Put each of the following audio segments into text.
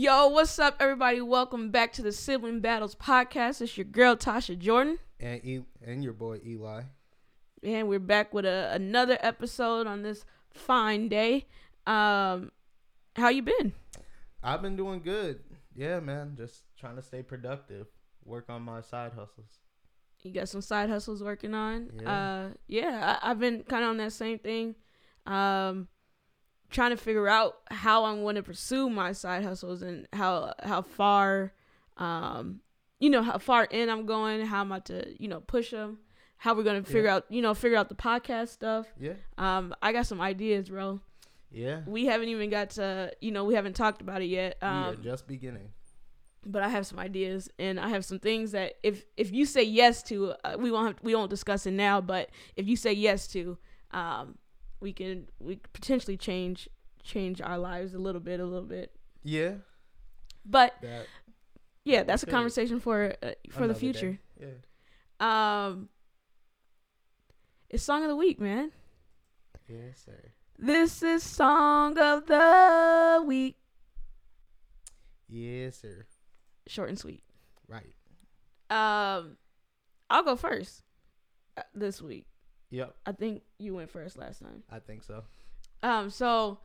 Yo, what's up, everybody? Welcome back to the Sibling Battles podcast. It's your girl Tasha Jordan, and e- and your boy Eli. and we're back with a, another episode on this fine day. Um, how you been? I've been doing good. Yeah, man. Just trying to stay productive. Work on my side hustles. You got some side hustles working on? Yeah. Uh, yeah, I, I've been kind of on that same thing. Um, trying to figure out how I'm going to pursue my side hustles and how how far, um, you know, how far in I'm going, how I'm about to, you know, push them. How we're gonna figure Yeah. out, you know, figure out the podcast stuff. Yeah. Um, I got some ideas, bro. Yeah. We haven't even got to, you know, we haven't talked about it yet. we are Um, just beginning. but I have some ideas and I have some things that if if you say yes to, uh, we won't have, we won't discuss it now. But if you say yes to, um, we can we could potentially change change our lives a little bit, a little bit. Yeah. But That yeah, that's a conversation for uh, for the another day. future. Yeah. Um, it's song of the week, man. Yes, sir. This is song of the week. Yes, sir. Short and sweet. Right. Um, I'll go first uh, this week. Yep. I think you went first last time. I think so. Um, so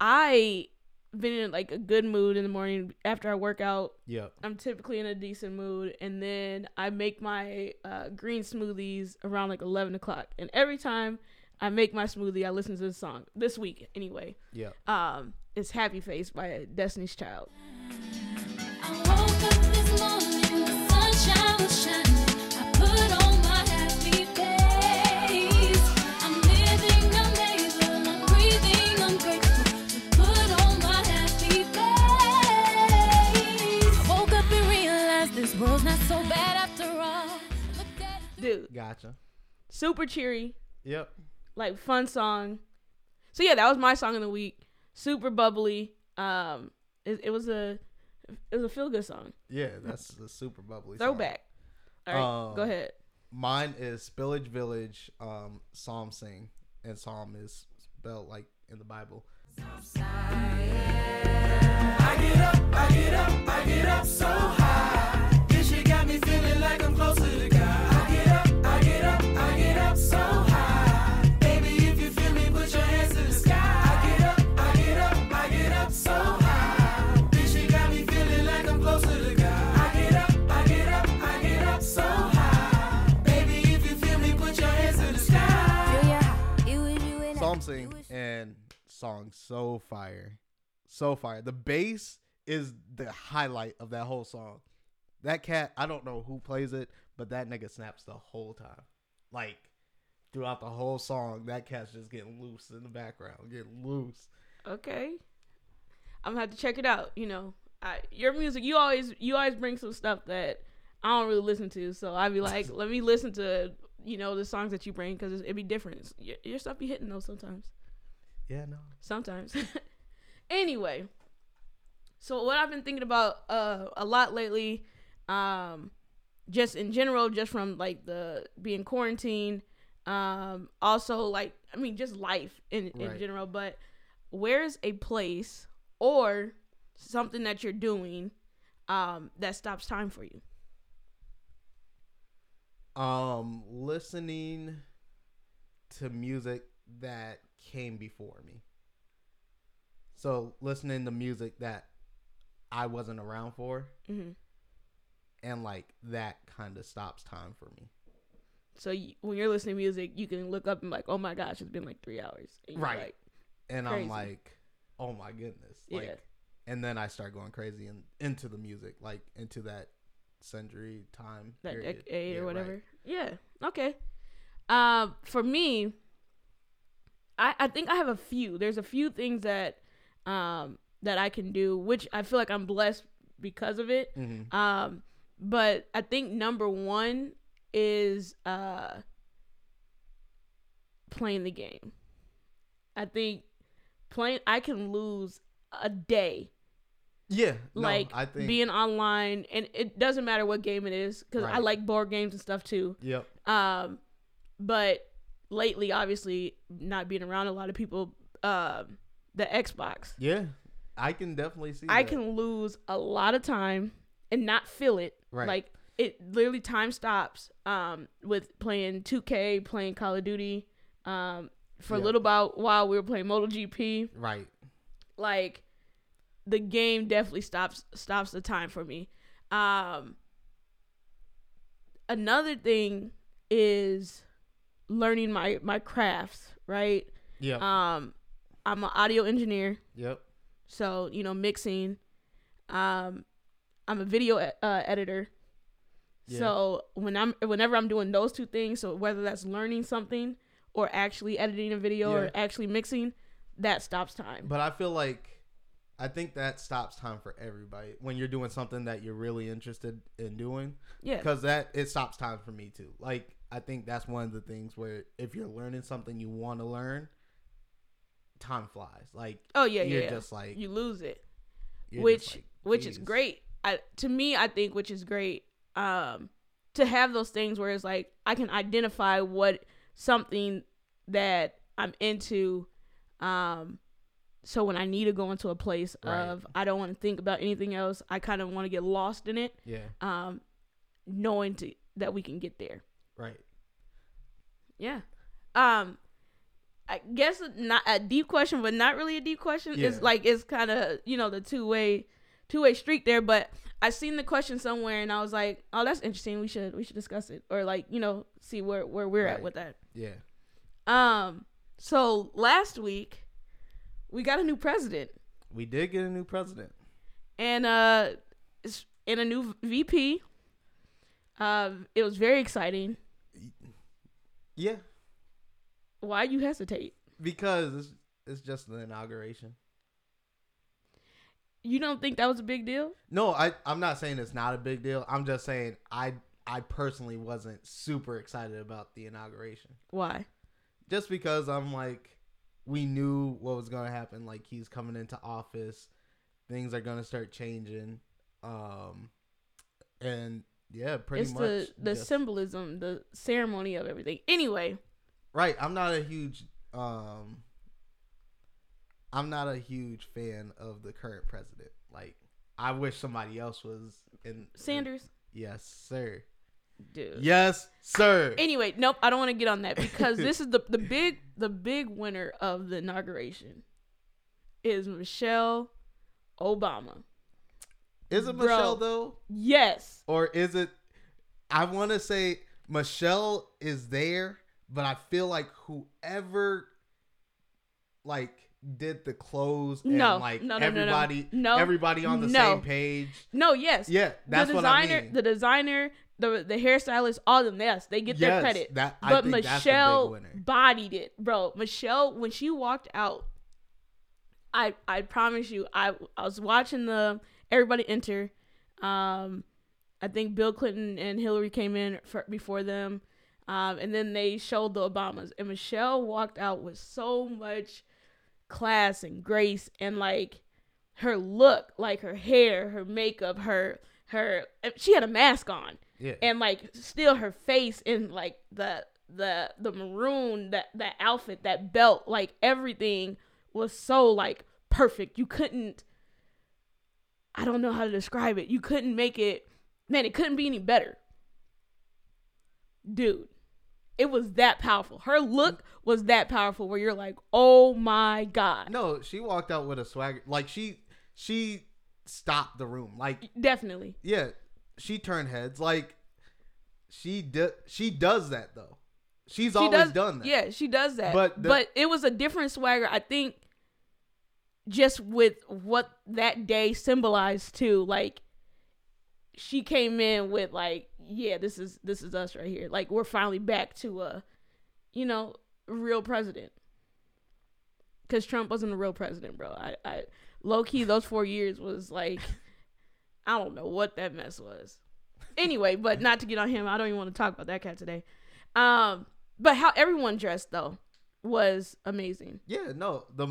I been in like a good mood in the morning after I work out. Yep. I'm typically in a decent mood, and then I make my uh, green smoothies around like 11 o'clock. And every time I make my smoothie, I listen to this song. This week, anyway. Yeah. Um, it's "Happy Face" by Destiny's Child. Dude, Gotcha. super cheery, Yep. like fun song. So yeah, that was my song of the week. Super bubbly. Um, it, it was a it was a feel good song. Yeah, that's a super bubbly. song. Throwback. All right, Um, go ahead. Mine is Spillage Village, um, Psalm sing, and Psalm is spelled like in the Bible. I and song so fire, so fire. The bass is the highlight of that whole song. That cat, I don't know who plays it, but that nigga snaps the whole time. Like throughout the whole song, that cat's just getting loose in the background, getting loose. Okay, I'm gonna have to check it out. You know, I, your music. You always you always bring some stuff that I don't really listen to. So I'd be like, let me listen to you know the songs that you bring because it'd be different. Your, your stuff be hitting those sometimes. Yeah, no. sometimes. anyway, so what I've been thinking about uh, a lot lately, um, just in general, just from like the being quarantined, um, also like I mean just life in in Right. general. But where's a place or something that you're doing um, that stops time for you? Um, listening to music that came before me. So listening to music that I wasn't around for, hmm and like that kind of stops time for me. So y when you're listening to music, you can look up and like, oh my gosh, it's been like three hours. And Right. like, And Crazy. I'm like, oh my goodness, like, Yeah. and then I start going crazy and into the music, like into that century time that period. decade Yeah, or right. whatever. Yeah. Okay. Um, for me, I I think I have a few. There's a few things that um that I can do, which I feel like I'm blessed because of it. Mhm. Um, but I think number one is uh playing the game. I think playing I can lose a day Yeah, no, like I think. being online and it doesn't matter what game it is because i like board games and stuff too yep. um but lately obviously not being around a lot of people um the xbox Yeah. I can definitely see. I that. can lose a lot of time and not feel it. Right. Like it literally time stops um with playing 2K, playing Call of Duty. Um for a little about while we were playing MotoGP, Right. like the game definitely stops stops the time for me. Um another thing is learning my my crafts, right? Yeah. Um I'm an audio engineer. yep. So you know, mixing. Um, I'm a video e- uh, editor. Yeah. So when I'm whenever I'm doing those two things, so whether that's learning something or actually editing a video Yeah. or actually mixing, that stops time. But I feel like I think that stops time for everybody when you're doing something that you're really interested in doing. yeah. Because that it stops time for me too. Like I think that's one of the things where if you're learning something you want to learn, time flies. Like Oh yeah, you're yeah. just like you lose it, which like, which is great. I to me, I think which is great. Um, to have those things where it's like I can identify what something that I'm into. Um, so when I need to go into a place Right. of I don't want to think about anything else, I kind of want to get lost in it. Yeah. Um, knowing to, that we can get there. Right. Yeah. Um, I guess not a deep question, but not really a deep question. Yeah. It's like it's kind of you know the two way two way street there. But I seen the question somewhere, and I was like, oh, that's interesting. We should we should discuss it, or like you know see where where we're at with that. Yeah. Um. So last week we got a new president, We did get a new president. and uh, and a new VP. Uh, it was very exciting. Yeah. Why you hesitate? Because it's, it's just an inauguration. You don't think that was a big deal? No, I I'm not saying it's not a big deal. I'm just saying I I personally wasn't super excited about the inauguration. Why? Just because I'm like we knew what was going to happen like he's coming into office. Things are going to start changing. Um and yeah, pretty it's much the the just- symbolism, the ceremony of everything. Anyway, Right, I'm not a huge um I'm not a huge fan of the current president. Like I wish somebody else was in Sanders, Yes, sir. dude. Yes, sir. Anyway, nope, I don't want to get on that because this is the the big the big winner of the inauguration is Michelle Obama. Is it Bro. Michelle though? Yes. Or is it I want to say Michelle is there, but I feel like whoever like did the clothes and No, like no, no, everybody No. everybody on the No. same page. No, yes. Yeah, that's the what I designer, mean. the designer, the the hairstylist, all of them, yes, they get their credit. that- but think that's the big Michelle bodied it, bro. Michelle, when she walked out, I I promise you, I I was watching the everybody enter. Um, I think Bill Clinton and Hillary came in for, before them, um, and then they showed the Obamas, and Michelle walked out with so much class and grace and like her look, like her hair, her makeup, her her she had a mask on Yeah. and like still her face and like the the the maroon that that outfit that belt like everything was so like perfect you couldn't i don't know how to describe it you couldn't make it man it couldn't be any better dude it was that powerful her look was that powerful where you're like oh my god No, she walked out with a swagger. Like she she stopped the room. Like definitely yeah, she turned heads. Like she did. She does that though. She's she always does done that. Yeah, she does that. But But it was a different swagger. I think just with what that day symbolized too. Like she came in with like, yeah, this is this is us right here. Like we're finally back to a, you know, real president. Cause Trump wasn't a real president, bro. I, I low key those four years was like, I don't know what that mess was. Anyway, but not to get on him. I don't even want to talk about that cat today. Um, but how everyone dressed though was amazing. Yeah. No, the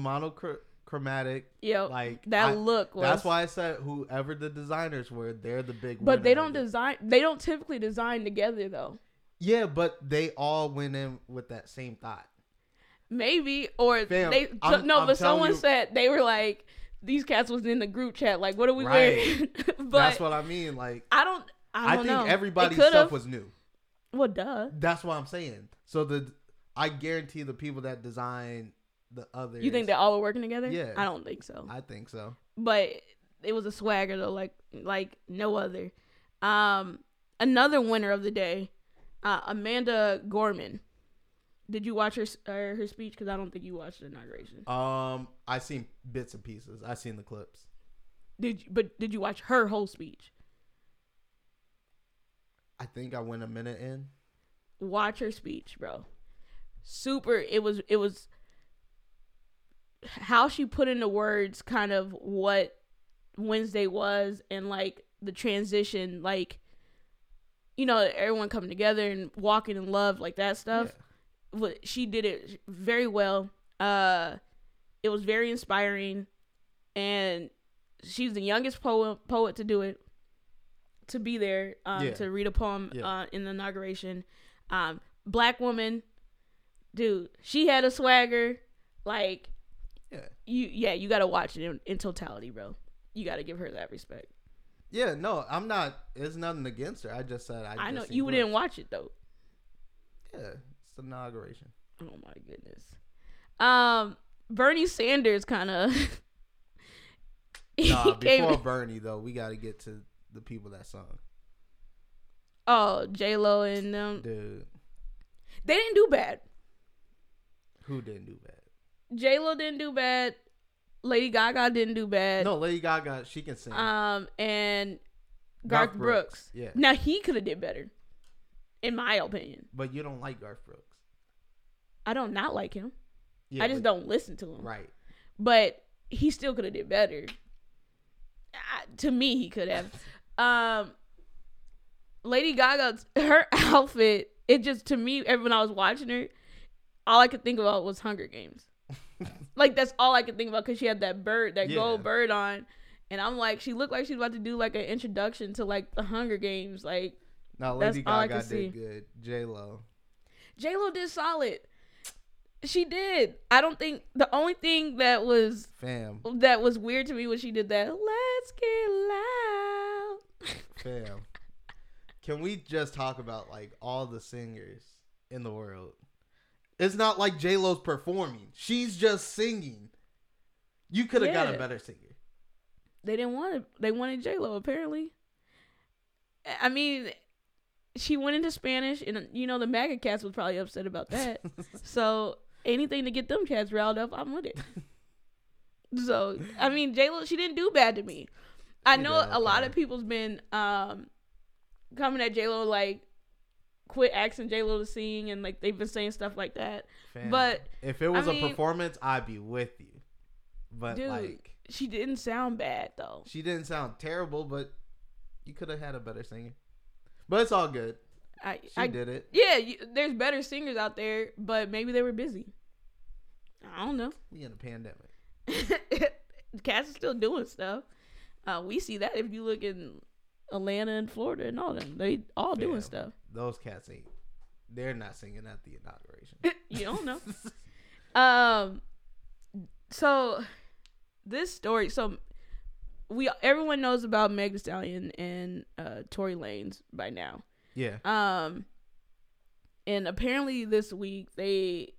monochromatic. Yo, Like that I- look was. That's why I said whoever the designers were, they're the big. But they don't design. They don't typically design together though. Yeah, but they all went in with that same thought. Maybe or Fam, they I'm- no, I'm but someone you- said they were like these cats was in the group chat. Like, what are we Right. wearing? but That's what I mean. Like, I don't. I I, don't think know. everybody's stuff was new. Well, duh. That's what I'm saying. So the I guarantee the people that design the others. You think they all were working together? Yeah. I don't think so. I think so. but it was a swagger though, like like no other. Um, another winner of the day, uh, Amanda Gorman. Did you watch her uh, her speech? Because I don't think you watched the inauguration. Um, I seen bits and pieces. I seen the clips. Did you, but did you watch her whole speech? I think I went a minute in. Watch her speech, bro. Super. It was it was how she put into words kind of what Wednesday was and like the transition, like you know everyone coming together and walking in love, like that stuff. What she did it very well. Uh, it was very inspiring, and she's the youngest poet poet to do it. To be there, um, Yeah. to read a poem Yeah. uh, in the inauguration. Um, black woman, dude, she had a swagger. Like Yeah. you, yeah, you gotta watch it in, in totality, bro. You gotta give her that respect. Yeah, no, I'm not. It's nothing against her. I just said I. I, just know you didn't watch it though. Yeah, it's the inauguration. Oh my goodness. Um, Bernie Sanders kind of. Nah, before Bernie though, we got to get to the people that sung. oh J Lo and them, Dude, they didn't do bad. who didn't do bad? J Lo didn't do bad. Lady Gaga didn't do bad. No, Lady Gaga, she can sing. Um, and Garth Garth, Brooks, Brooks. yeah. Now he could have did better, in my opinion. but you don't like Garth Brooks. I don't not like him. Yeah, I just but- don't listen to him. Right. but he still could have did better. Uh, to me, he could have. Um, Lady Gaga's her outfit. It just to me, every when I was watching her, all I could think about was Hunger Games. like that's all I could think about because she had that bird, that Yeah. gold bird on, and I'm like, she looked like she's about to do like an introduction to like the Hunger Games. Like That's Lady Gaga could see. did good. J Lo. J Lo did solid. She did. I don't think the only thing that was Fam. that was weird to me when she did that. Let's get loud. Fam. Can we just talk about like all the singers in the world? It's not like J Lo's performing. She's just singing. You could have got a better singer. they didn't want it. They wanted J Lo apparently. I mean, she went into Spanish, and you know the MAGA cats was probably upset about that. so anything to get them cats riled up, I'm with it. so I mean, J Lo, she didn't do bad to me. I know a lot of people's been um coming at J Lo like quit asking J Lo to sing, and like they've been saying stuff like that. But, if it was I a mean- performance, I'd be with you. But Dude, like she didn't sound bad though. she didn't sound terrible, but you could have had a better singer. But it's all good. I, She I did it. Yeah, you, there's better singers out there, but maybe they were busy. I don't know. We in a pandemic. Cats are still doing stuff. Uh, we see that if you look in Atlanta and Florida and all them, they all doing stuff. Those cats ain't. They're not singing at the inauguration. you don't know. Um, so this story, so we everyone knows about Meg Thee Stallion and uh, Tory Lanez by now. yeah. Um, and apparently this week they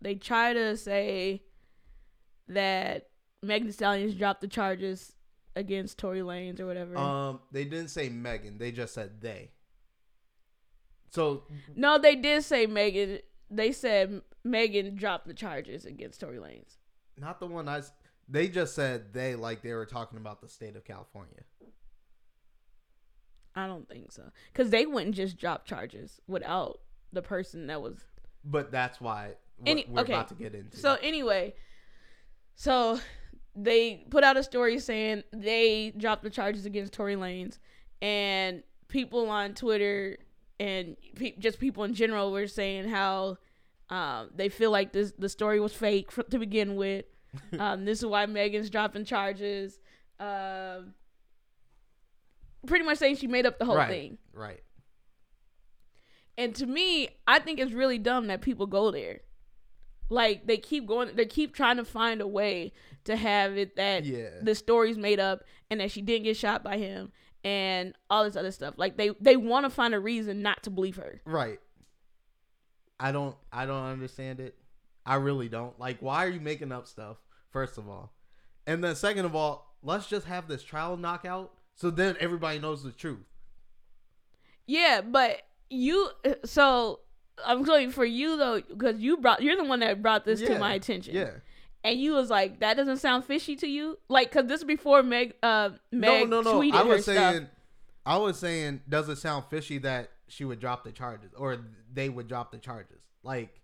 they try to say that Megan Thee Stallion's dropped the charges against Tory Lanez or whatever. Um, they didn't say Megan. They just said they. So no, they did say Megan. They said Megan dropped the charges against Tory Lanez. not the one I. They just said they like they were talking about the state of California. I don't think so, because they wouldn't just drop charges without the person that was But that's why Any- we're okay. about to get into. So anyway, so they put out a story saying they dropped the charges against Tory Lanez, and people on Twitter and pe- just people in general were saying how um, they feel like this the story was fake to begin with. Um, this is why Megan's dropping charges. Um, pretty much saying she made up the whole right, thing. right. And to me, I think it's really dumb that people go there. Like they keep going, they keep trying to find a way to have it that Yeah. the story's made up and that she didn't get shot by him and all this other stuff. Like they they want to find a reason not to believe her. Right. I don't I don't understand it. I really don't. Like why are you making up stuff first of all? And then second of all, let's just have this trial knockout so then everybody knows the truth. Yeah, but you so I'm going for you though because you brought you're the one that brought this to my attention. Yeah. And you was like, that doesn't sound fishy to you, like because this is before Meg uh Meg no, no, no. tweeted I her was stuff. saying I was saying does it sound fishy that she would drop the charges or they would drop the charges? Like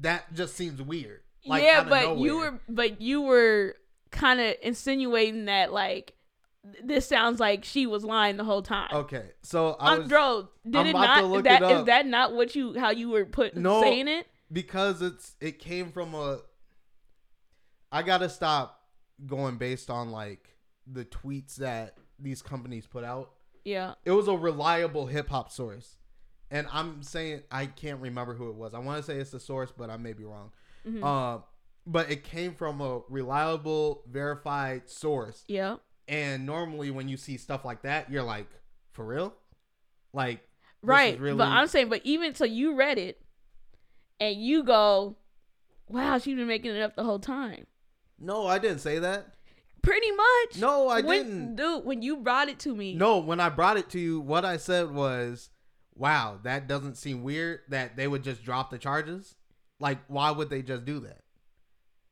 that just seems weird. Like, yeah, but you were but you were kind of insinuating that like this sounds like she was lying the whole time. Okay. So I was bro, did I'm it not? look that it is that not what you how you were put No. saying it? because it's it came from a I gotta stop going based on like the tweets that these companies put out. Yeah. It was a reliable hip hop source. And I'm saying I can't remember who it was. I want to say it's the source, but I may be wrong. Mhm. Um, but it came from a reliable, verified source. Yeah. And normally, when you see stuff like that, you're like, "For real?" Like, Right. really- But I'm saying, but even so, you read it, and you go, "Wow, she's been making it up the whole time." No, I didn't say that. Pretty much. No, I when, didn't. dude. When you brought it to me, No, when I brought it to you, what I said was, "Wow, that doesn't seem weird that they would just drop the charges. Like, why would they just do that?"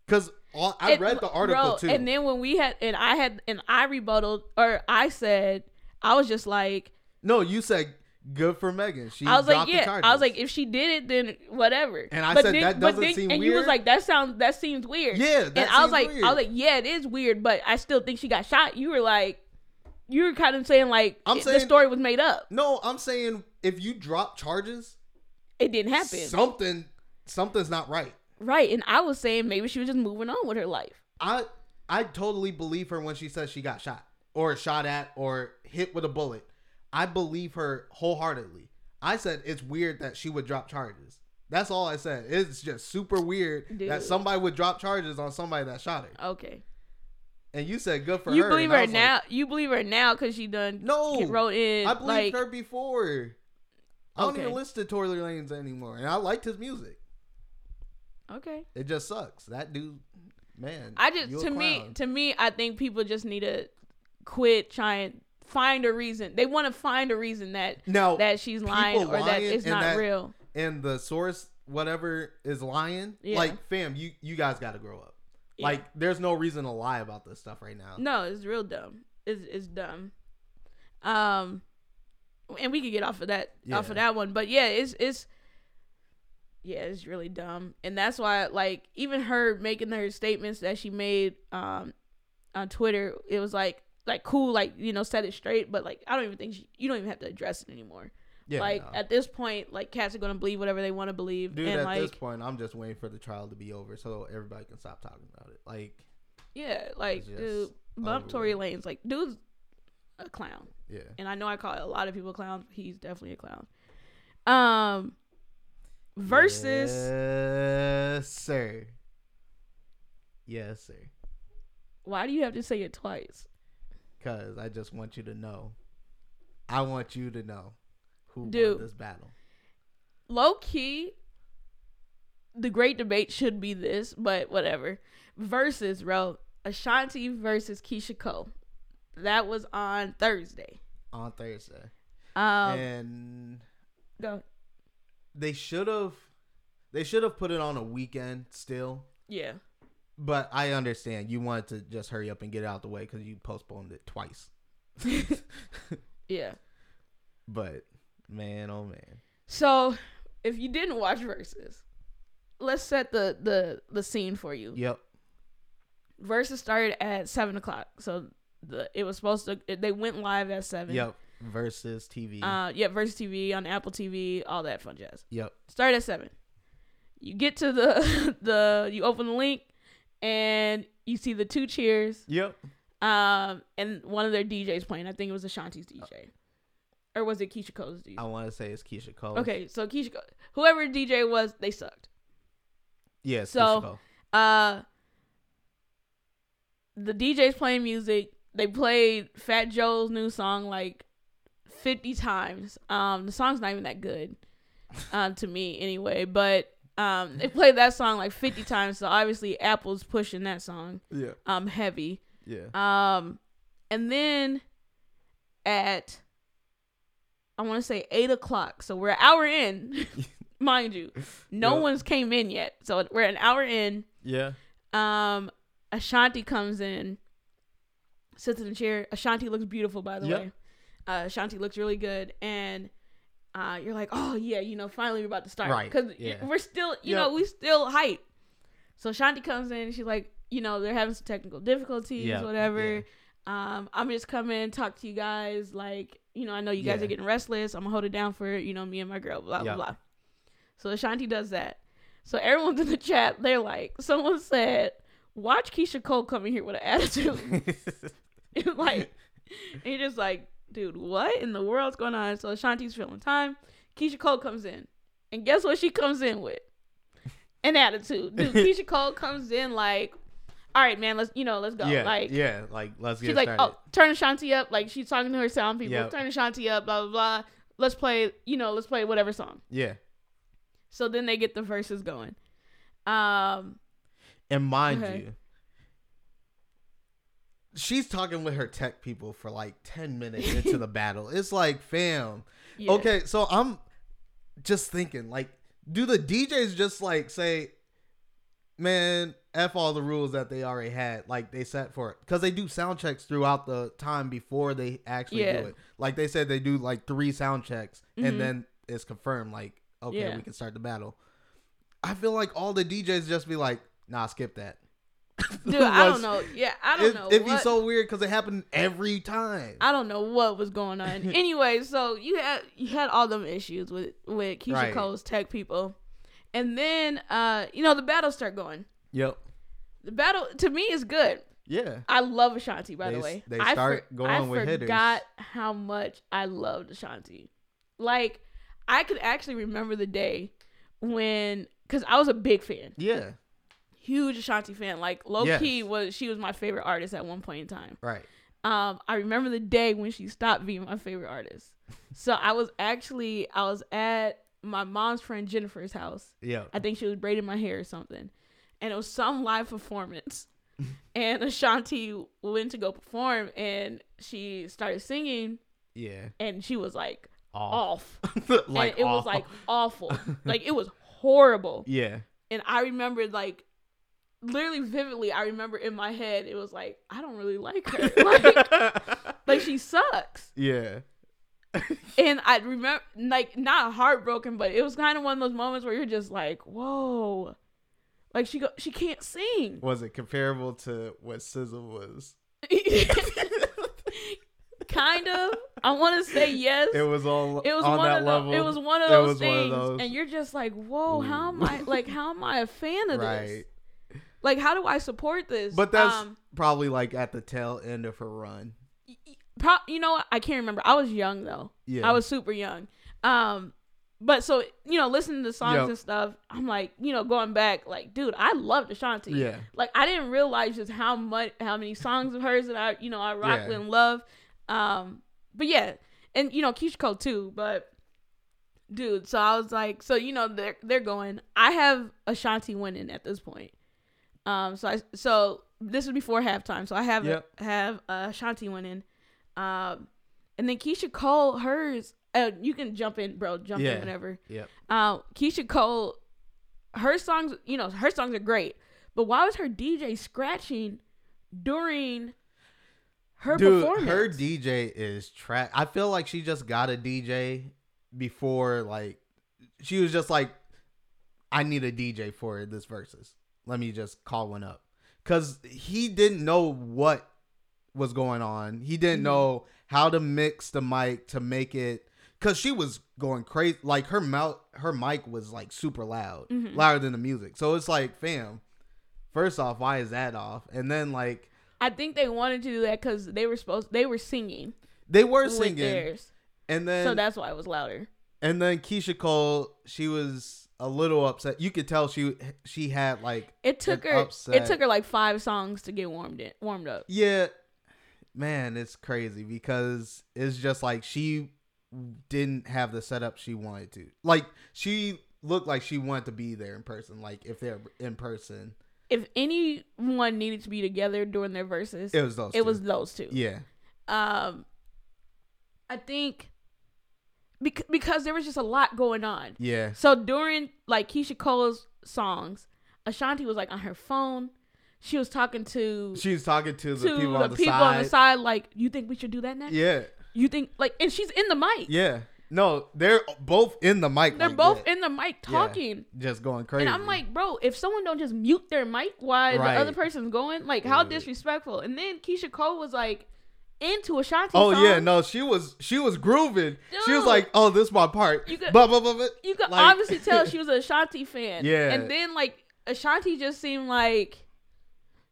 Because I And- read the article bro, too. And then when we had, and I had, and I rebutted, or I said, I was just like, no, you said good for Megan. She I was like, yeah. I was like, if she did it, then whatever. And I But said, then, that doesn't then- seem and you was like, that sounds, that seems weird. Yeah, and I was like, weird. I was like, yeah, it is weird, but I still think she got shot. You were like, you were kind of saying like I'm saying- the story was made up. no, I'm saying if you drop charges, It didn't happen. something something's not right. right. And I was saying maybe she was just moving on with her life. I I totally believe her when she says she got shot or shot at or hit with a bullet. I believe her wholeheartedly. I said it's weird that she would drop charges. That's all I said. It's just super weird that somebody would drop charges on somebody that shot her. Okay. And you said good for you her. believe her was like, now. you believe her now because she done No, wrote in I believed like her before. I don't Okay. even listen to Tory Lanez anymore, and I liked his music. okay. It just sucks. That dude, man. I just to me to me I think people just need to quit trying find a reason. They want to find a reason that now that she's lying or that it's not that- real. and the source whatever is lying Yeah. like fam you you guys got to grow up Yeah. like there's no reason to lie about this stuff right now No, it's real dumb. It's it's dumb. Um, and we could get off of that off of that one, but yeah, it's it's yeah, it's really dumb, and that's why like even her making her statements that she made um on Twitter, it was like like cool, like you know, set it straight, but like I don't even think she, you don't even have to address it anymore. yeah like no. at this point, like cats are gonna believe whatever they want to believe, dude and at like this point i'm just waiting for the trial to be over so everybody can stop talking about it like yeah, like dude, bump Tory. Lanez like dude's a clown. yeah and I know I call a lot of people clowns. But he's definitely a clown. Um, Verzuz yes sir yes sir why do you have to say it twice? Because i just want you to know i want you to know who Dude. won this battle Low key, the great debate should be this, but whatever. Verzuz, bro, Ashanti versus Keyshia Cole. That was on Thursday. on thursday Um, and go. they should have they should have put it on a weekend still Yeah. But i understand you wanted to just hurry up and get it out the way because you postponed it twice Yeah. but man oh man So, if you didn't watch Verzuz, let's set the the the scene for you. yep Verzuz started at seven o'clock, so the it was supposed to. They went live at seven. yep Verzuz TV Uh, yeah, Verzuz TV on Apple TV, all that fun jazz. yep Start at seven. You get to the the you open the link, and you see the two cheers. yep Um, and one of their DJs playing. I think it was Ashanti's DJ, or was it Keyshia Cole's DJ? i want to say it's Keyshia Cole Okay, so Keyshia, Cole, whoever DJ was, they sucked. Yeah. So- Keyshia Cole. Uh, the DJ's playing music. They played Fat Joe's new song like fifty times. Um, the song's not even that good, uh, to me anyway. But um, they played that song like fifty times. So obviously, Apple's pushing that song yeah. um heavy. Yeah. Um, and then at I want to say eight o'clock. So we're an hour in, mind you. No Yep. one's came in yet. So we're an hour in. Yeah. Um, Ashanti comes in, sits in the chair. Ashanti looks beautiful, by the Yep. way. Uh, Ashanti looks really good, and uh, you're like, oh yeah, you know, finally we're about to start, Right, Because yeah. we're still, you Yep. know, we still hype. So Shanti comes in, and she's like, you know, they're having some technical difficulties, Yeah, whatever. yeah. Um, I'm just come in, talk to you guys, like, you know, I know you guys Yeah. are getting restless. I'm gonna hold it down for you know me and my girl, blah blah blah. So Shanti does that. So everyone's in the chat. They're like, someone said, "Watch Keyshia Cole coming here with an attitude." And, like, and you're just like, dude, what in the world's going on? So Ashanti's feeling time. Keyshia Cole comes in, and guess what? She comes in with an attitude. Dude, Keyshia Cole comes in like, all right, man, let's you know, let's go. yeah. like, yeah. Like let's get she's like, started. oh, turn Ashanti up. Like she's talking to her sound people. Yep. Turn Ashanti up. Blah blah blah. Let's play. You know, let's play whatever song. Yeah. So then they get the verses going. Um, And mind Okay. you, she's talking with her tech people for like 10 minutes into the battle. It's like, fam. yeah. Okay, so I'm just thinking, like, do the DJs just like say, man, F all the rules that they already had, like they set for it? Because they do sound checks throughout the time before they actually Yeah. do it. Like they said, they do like three sound checks Mhm. and then it's confirmed, like, okay, Yeah. we can start the battle. I feel like all the DJs just be like, nah, skip that. Dude, I don't know. Yeah, I don't it, know. It'd be so weird because it happened every time. I don't know what was going on. anyway, so you had you had all them issues with with Keyshia Right. Cole's tech people, and then uh you know the battles start going. yep. The battle to me is good. Yeah. I love Ashanti. By They the way, they I start going I with hitters. I forgot how much I loved Ashanti. Like I could actually remember the day when because I was a big fan, Yeah. Huge Ashanti fan. Like low Yes. key was she was my favorite artist at one point in time. Right. um I remember the day when she stopped being my favorite artist. So I was actually I was at my mom's friend Jennifer's house. Yeah. I think she was braiding my hair or something. And it was some live performance. and Ashanti went to go perform and she started singing Yeah. and she was like Off. off. like and it was like awful. like it was horrible. Yeah. And I remembered like literally vividly I remember in my head it was like I don't really like her. like like she sucks. yeah. And I remember, like, not heartbroken, but it was kind of one of those moments where you're just like, "Whoa!" Like she go, she can't sing. Was it comparable to what Sizzle was? kind of. I want to say yes. It was all It was on one that of level. those. It was one of It those was one of things, those. and you're just like, "Whoa! How am I mm. like? How am I a fan of right. this? Like, how do I support this?" But that's um, probably like at the tail end of her run. pro- you know what? I can't remember. I was young though. Yeah. I was super young. Um, but so you know, listening to songs Yep. and stuff, I'm like, you know, going back, like, dude, I loved Ashanti. Yeah. Like, I didn't realize just how much, how many songs of hers that I, you know, I rock Yeah. with and love. Um, but yeah, and you know, Keyshia Cole too. But dude, so I was like, so you know, they're they're going. I have Ashanti winning at this point. Um, so I so this was before halftime, so I have Yep. have uh, Ashanti winning. Um, and then Keyshia Cole, hers. Uh, you can jump in, bro. Jump Yeah. in whenever. Yep. Um, Keyshia Cole, her songs, you know, her songs are great. But why was her DJ scratching during her Dude, performance? her DJ is trash. I feel like she just got a DJ before, like, she was just like, I need a DJ for this Verzuz. Let me just call one up. Because he didn't know what was going on. He didn't Mhm. know how to mix the mic to make it. Because she was going crazy. Like, her mouth, her mic was, like, super loud, Mhm. louder than the music. So it's like, fam, first off, why is that off? And then, like, I think they wanted to do that because they were supposed they were singing they were singing. theirs, And then so that's why it was louder. and then Keyshia Cole, she was a little upset. You could tell she she had like It took her. upset. It took her like five songs to get warmed in, warmed up. Yeah, man, it's crazy because it's just like she didn't have the setup she wanted to. Like she looked like she wanted to be there in person. Like if they're in person, If anyone needed to be together during their verses, it was those. it two. was those two. yeah, Um, I think bec- because there was just a lot going on. yeah, So during like Keyshia Cole's songs, Ashanti was like on her phone. She was talking to she was talking to the to people, the on, the people side. on the side. Like, you think we should do that next? Yeah, You think like, and she's in the mic. yeah. No, they're both in the mic. They're like both that. in the mic Yeah. talking. just going crazy. And I'm like, bro, if someone don't just mute their mic while Right. the other person's going, like, how Dude. disrespectful. And then Keyshia Cole was like into Ashanti. Oh song. yeah, no, she was she was grooving. She was like, "Oh, this is my part." You could- Blah, blah, blah. You could Like- obviously tell she was a Ashanti fan. Yeah. And then like Ashanti just seemed like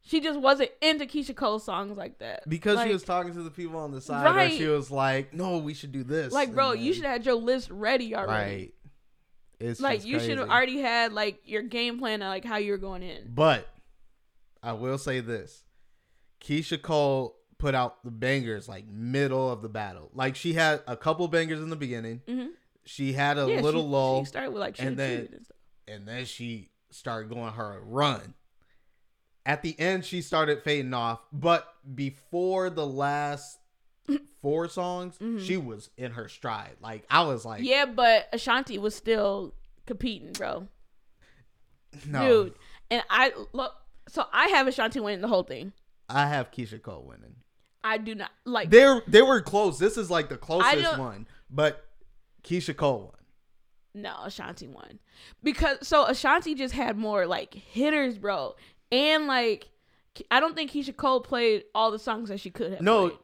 she just wasn't into Keyshia Cole songs like that. because like, she was talking to the people on the side, Right. and she was like, "No, we should do this." like, bro, and you then- should have had your list ready already. right. It's Like you should have already had like your game plan of like how you're going in. But I will say this: Keyshia Cole put out the bangers like middle of the battle. Like she had a couple bangers in the beginning. Mhm. She had a Yeah, little she, lull, She started with like and then- and stuff. and then she started going her run. At the end, she started fading off, but before the last four songs, Mhm. she was in her stride. Like I was like, Yeah, but Ashanti was still competing, bro. no, Dude. And I look so I have Ashanti winning the whole thing. I have Keyshia Cole winning. I do not like They they were close. This is like the closest one, but Keyshia Cole won. No, Ashanti won. Because so Ashanti just had more like hitters, bro. And like I don't think Keyshia Cole played all the songs that she could have. No, played.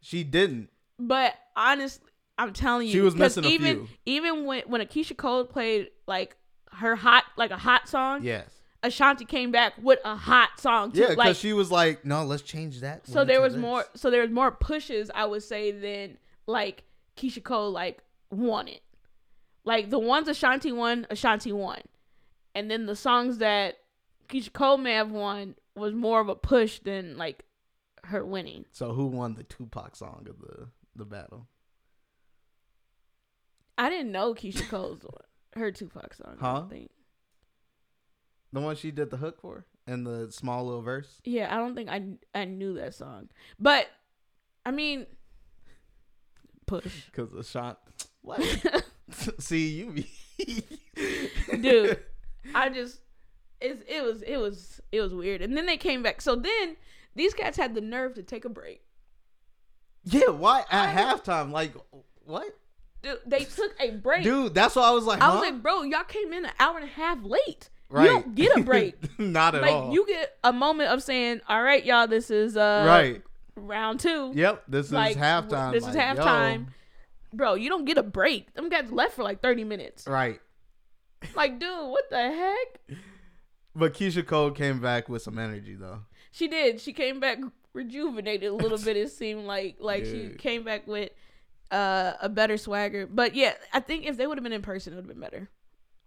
she didn't. But honestly, I'm telling you, She was missing a even few. even when when Keyshia Cole played like her hot like a hot song, Yes. Ashanti came back with a hot song too. Yeah, because like she was like, no, let's change that. so there was this." more so there was more pushes I would say than like Keyshia Cole like wanted. Like the ones Ashanti won, Ashanti won. And then the songs that Keyshia Cole may have won was more of a push than like her winning. So who won the Tupac song of the the battle? I didn't know Keyshia Cole's. Her Tupac song. I Huh? don't think. The one she did the hook for and the small little verse. Yeah, I don't think I I knew that song. But I mean push. Because the shot. What? See you be. Dude. I just it's it was it was it was weird. And then they came back. So then these cats had the nerve to take a break. Yeah, why at halftime? Like what? Dude, they took a break. Dude, that's what I was like. I was like, bro, y'all came in an hour and a half late. Right. You don't get a break. Not at like all. you get a moment of saying, "All right, y'all, this is uh right. round two. Yep. This like, is halftime. this is like, yo. halftime. Bro, you don't get a break. Them guys left for like 30 minutes. Right. Like, dude, what the heck? But Keyshia Cole came back with some energy though. She did. She came back rejuvenated a little bit. It seemed like like she came back with uh, a better swagger. But yeah, I think if they would have been in person, it would have been better.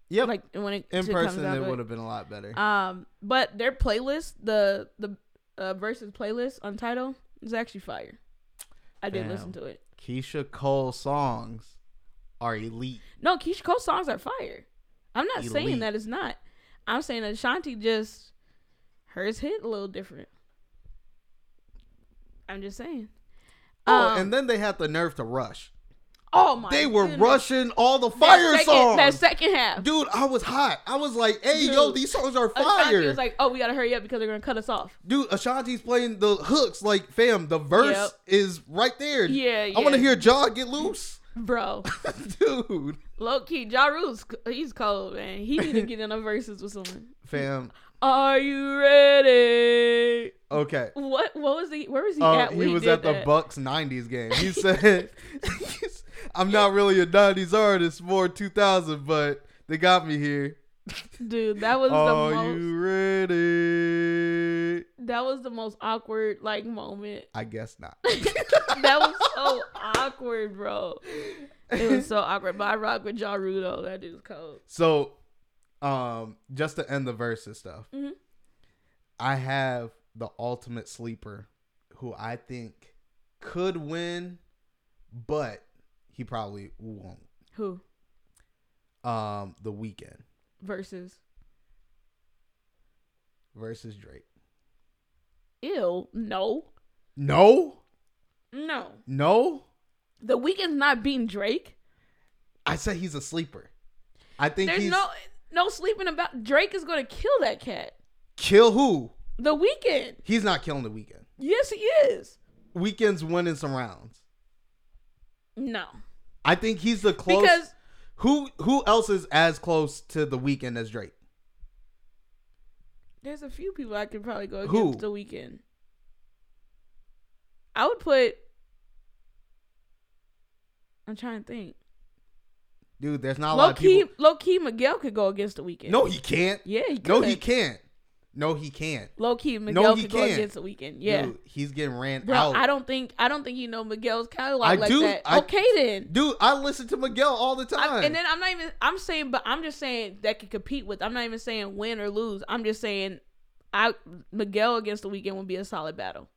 Yep. Like when it in person, it would have been a lot better. Um, but their playlist, the the uh, Verzuz playlist on Tidal, is actually fire. I did Damn. listen to it. Keyshia Cole songs are elite. No, Keyshia Cole songs are fire. I'm not saying that it's not. I'm saying that Ashanti just hers hit a little different. I'm just saying. Oh, Um, and then they had the nerve to rush. Oh my, They were goodness. rushing all the That fire second, songs. That second half, Dude, I was hot. I was like, hey, yo, these songs are fire." Ashanti was like, "Oh, we gotta hurry up because they're gonna cut us off." Dude, Ashanti's playing the hooks like, fam, the verse Yep. is right there. Yeah, I want to hear Ja get loose. Bro, Dude. low key, Ja Rule's he's cold, man. He need to get in a Verzuz with someone. Fam. Are you ready? Okay. What? What was he? Where was he Uh, at? he was at the? Bucks 90s game. He said, I'm not really a 90s artist, more 2000, but they got me here. Dude, that was Are the most. you ready? That was the most awkward like moment. I guess not. that was so awkward, bro. It was so awkward. But I rock with Ja Rule though. That dude's cold. So Um, just to end the Verzuz stuff. Mhm. I have the ultimate sleeper, who I think could win, but he probably won't. Who Um, the Weeknd versus? versus Drake. Ew. No. No, No. no. The Weeknd's not beating Drake. I said he's a sleeper. I think There's he's no no sleeping about. Drake is gonna kill that cat. kill who? The Weeknd. He's not killing the Weeknd. Yes, he is. Weeknd's winning some rounds. No, I think he's the close. because who who else is as close to the Weeknd as Drake? there's a few people I could probably go against Who? the Weeknd. I would put. I'm trying to think. Dude, there's not a lot of key, people. low key, Miguel could go against the Weeknd. No, he can't. yeah, he could. No, he can't. No, he can't. Low key, Miguel he could go can't. against the Weeknd. Yeah, Dude, he's getting ran bro. out. I don't think I don't think you know Miguel's catalog I like do. that. I- okay then. Dude, I listen to Miguel all the time. I, and then I'm not even. I'm saying, but I'm just saying that could compete with. I'm not even saying win or lose. I'm just saying, I Miguel against the Weeknd would be a solid battle.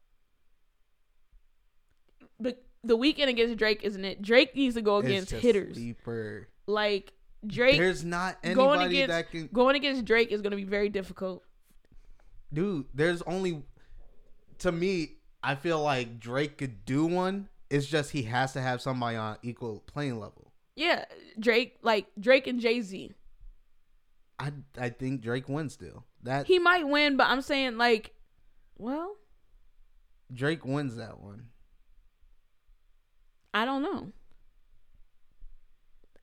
But the Weeknd against Drake, isn't it? Drake needs to go against hitters. Sleeper. Like Drake There's not going anybody against that can. going against Drake is going to be very difficult. Dude, there's only. To me, I feel like Drake could do one. It's just he has to have somebody on equal playing level. Yeah, Drake like Drake and Jay Z. I I think Drake wins still. That He might win, but I'm saying like, well, Drake wins that one. I don't know.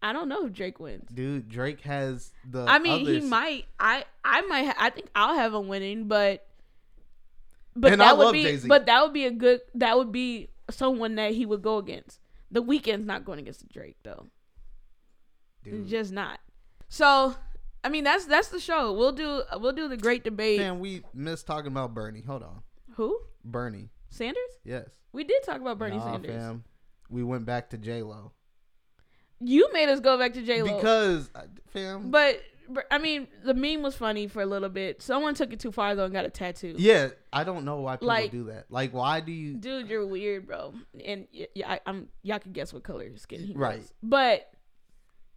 I don't know if Drake wins. Dude, Drake has the. I mean, he might. I I might. Ha- I think I'll have him winning, but but And I that would love be. Jay-Z. But that would be a good. That would be someone that he would go against. The Weeknd's not going against Drake though. Dude. It's just not. So, I mean, that's that's the show. We'll do we'll do the great debate. Man, we missed talking about Bernie. Hold on, Who? Bernie. Sanders? Yes. We did talk about Bernie Nah, Sanders. Fam. We went back to J Lo You made us go back to J Lo because, uh, fam. But I mean, the meme was funny for a little bit. Someone took it too far though and got a tattoo. yeah, I don't know why people Like- do that. Like, why do you? Dude, you're weird, bro. And yeah, I, I'm y'all can guess what color your skin he Right. was. But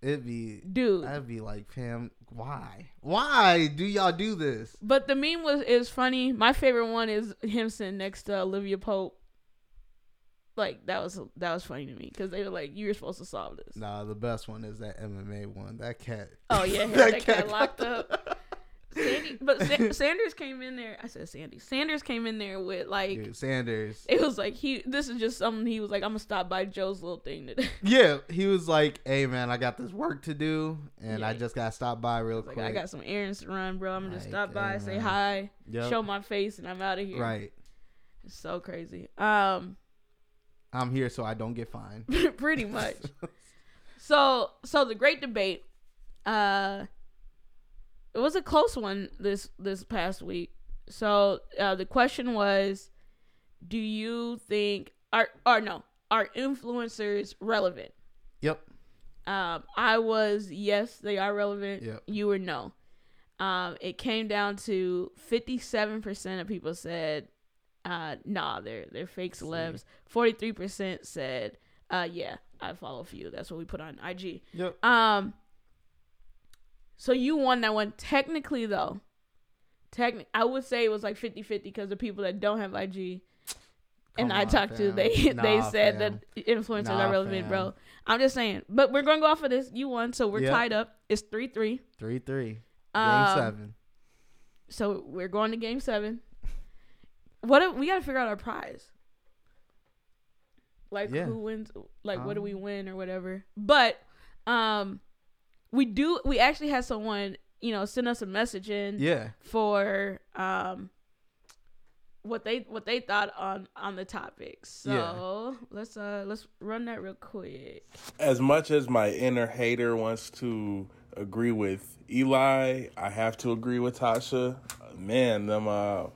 It'd be. dude, I'd be like, fam, why? Why do y'all do this? but the meme was is funny. My favorite one is him sitting next to Olivia Pope. Like that was that was funny to me because they were like, "You were supposed to solve this." Nah, the best one is that MMA one. That cat. Oh yeah, that, cat locked up. Sandy, but Sa- Sanders came in there. I said Sandy. Sanders came in there with like Dude, Sanders. it was like he. This is just something he was like. I'm gonna stop by Joe's little thing today. Yeah, he was like, "Hey man, I got this work to do, and I just gotta stop by real like quick." I got some errands to run, bro. I'm gonna just stop by, hey, say hi, Yep. show my face, and I'm out of here. Right, It's so crazy. Um, I'm here so I don't get fined. pretty much. so so the great debate. Uh, it was a close one this this past week. So uh, the question was, do you think are or no are influencers relevant? Yep. Um, I was yes, they are relevant. Yep. You were no. Um, it came down to fifty-seven percent of people said, uh, nah, they're they're fake celebs. Forty-three percent said, uh, yeah, I follow a few. That's what we put on IG. Yep. Um, so you won that one. Technically, though, technic I would say it was like 50-50 because the people that don't have IG and Come I on, talked to, fam. they they Nah, said fam. that influencers Nah, are relevant, fam. bro. I'm just saying, but we're gonna go off of this. You won, so we're Yep. tied up. It's three three. Three three. Game Um, seven. So we're going to game seven. What if, we got to figure out our prize? Like Yeah. who wins? Like what do we Um, win or whatever? But um, we do. We actually had someone you know send us a message in Yeah. for um what they what they thought on on the topic. So Yeah. let's uh let's run that real quick. as much as my inner hater wants to agree with Eli, I have to agree with Tasha. Man, them uh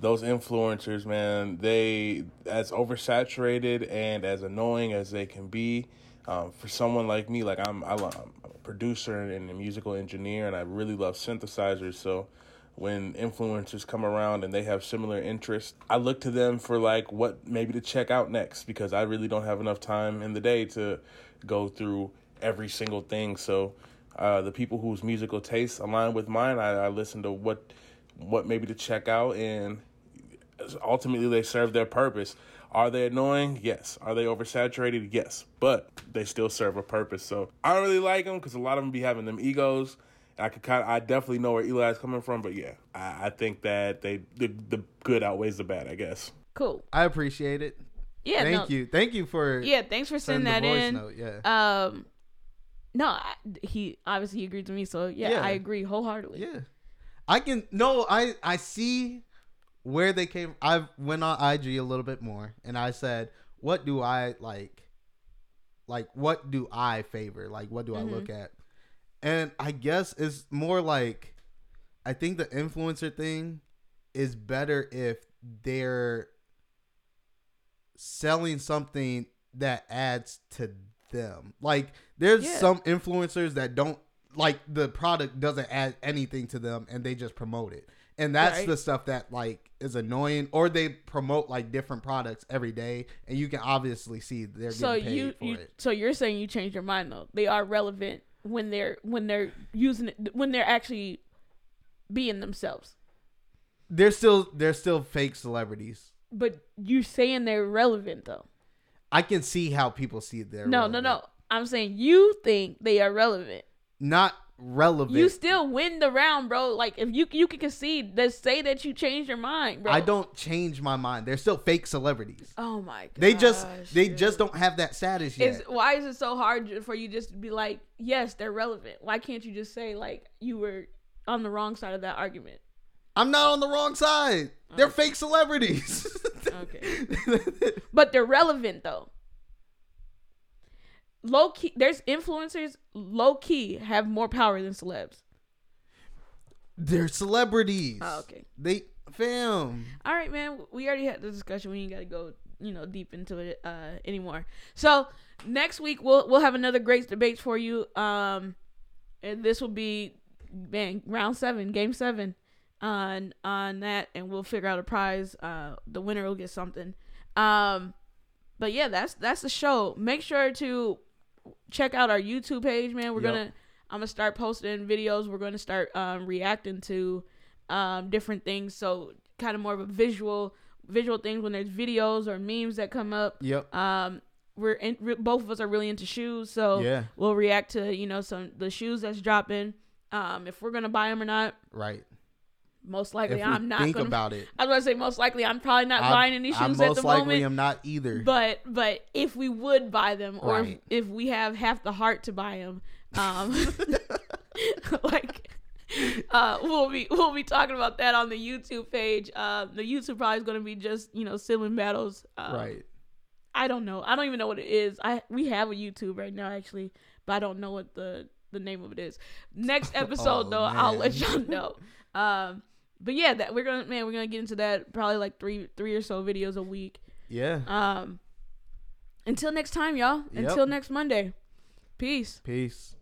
those influencers, man, they as oversaturated and as annoying as they can be, Um, for someone like me, like I'm, I'm a producer and a musical engineer, and I really love synthesizers. So when influencers come around and they have similar interests, I look to them for like what maybe to check out next because I really don't have enough time in the day to go through every single thing. So uh, the people whose musical tastes align with mine, I, I listen to what what maybe to check out, and ultimately they serve their purpose. Are they annoying? Yes. Are they oversaturated? Yes. But they still serve a purpose. So I don't really like them because a lot of them be having them egos. I could kind of, I definitely know where Eli's coming from, but yeah, I, I think that they the, the good outweighs the bad. I guess. Cool. I appreciate it. Yeah. Thank no, you. Thank you for Yeah. Thanks for sending sending that voice in. note. Yeah. Um, no, I, he obviously agreed with me, so yeah, Yeah. I agree wholeheartedly. Yeah. I can no, I I see where they came I went on IG a little bit more and I said, what do I like like what do I favor? Like what do Mhm. I look at? And I guess it's more like I think the influencer thing is better if they're selling something that adds to them. Like there's Yeah. some influencers that don't like the product doesn't add anything to them and they just promote it. And that's Right. the stuff that like is annoying or they promote like different products every day and you can obviously see they're So you, for you it. so you're saying you changed your mind though? They are relevant when they're when they're using it when they're actually being themselves. They're still they're still fake celebrities. But you saying they're relevant though? I can see how people see they're no, no, no. I'm saying you think they are relevant. Not relevant. You still win the round, bro. Like if you you can concede, let's say that you changed your mind, bro. I don't change my mind. They're still fake celebrities. Oh my god. They just they just don't have that status yet. Why is it so hard for you just to be like, yes, they're relevant? Why can't you just say like you were on the wrong side of that argument? I'm not on the wrong side. They're oh. fake celebrities. Okay. But they're relevant though. Low key, there's influencers low key have more power than celebs. They're celebrities. Oh, okay. They fam. All right, man. We already had the discussion. We ain't got to go, you know, deep into it uh, anymore. So next week we'll we'll have another great debate for you. Um, and this will be man round seven, game seven, on on that, and we'll figure out a prize. Uh, the winner will get something. Um, but yeah, that's that's the show. Make sure to check out our YouTube page, man. We're Yep. gonna I'm gonna start posting videos. We're gonna start um, reacting to um, different things. So kind of more of a visual visual things when there's videos or memes that come up. Yep. Um, we're in, re- both of us are really into shoes, so Yeah. we'll react to you know some the shoes that's dropping. Um, if we're gonna buy them or not, Right. Most likely If I'm not think gonna. about it. I was gonna say most likely I'm probably not I- buying any I shoes at the likely moment. am not either. But but if we would buy them, or Right. if, if we have half the heart to buy them, um, like uh, we'll be we'll be talking about that on the YouTube page. Uh, the YouTube probably is going to be just you know sibling battles. Uh, right. I don't know. I don't even know what it is. I we have a YouTube right now actually, but I don't know what the the name of it is. Next episode Oh, though, I'll let y'all know. Um, but yeah, that we're gonna man, we're gonna get into that probably like three three or so videos a week. Yeah. Um, until next time, y'all. Yep. Until next Monday. Peace. Peace.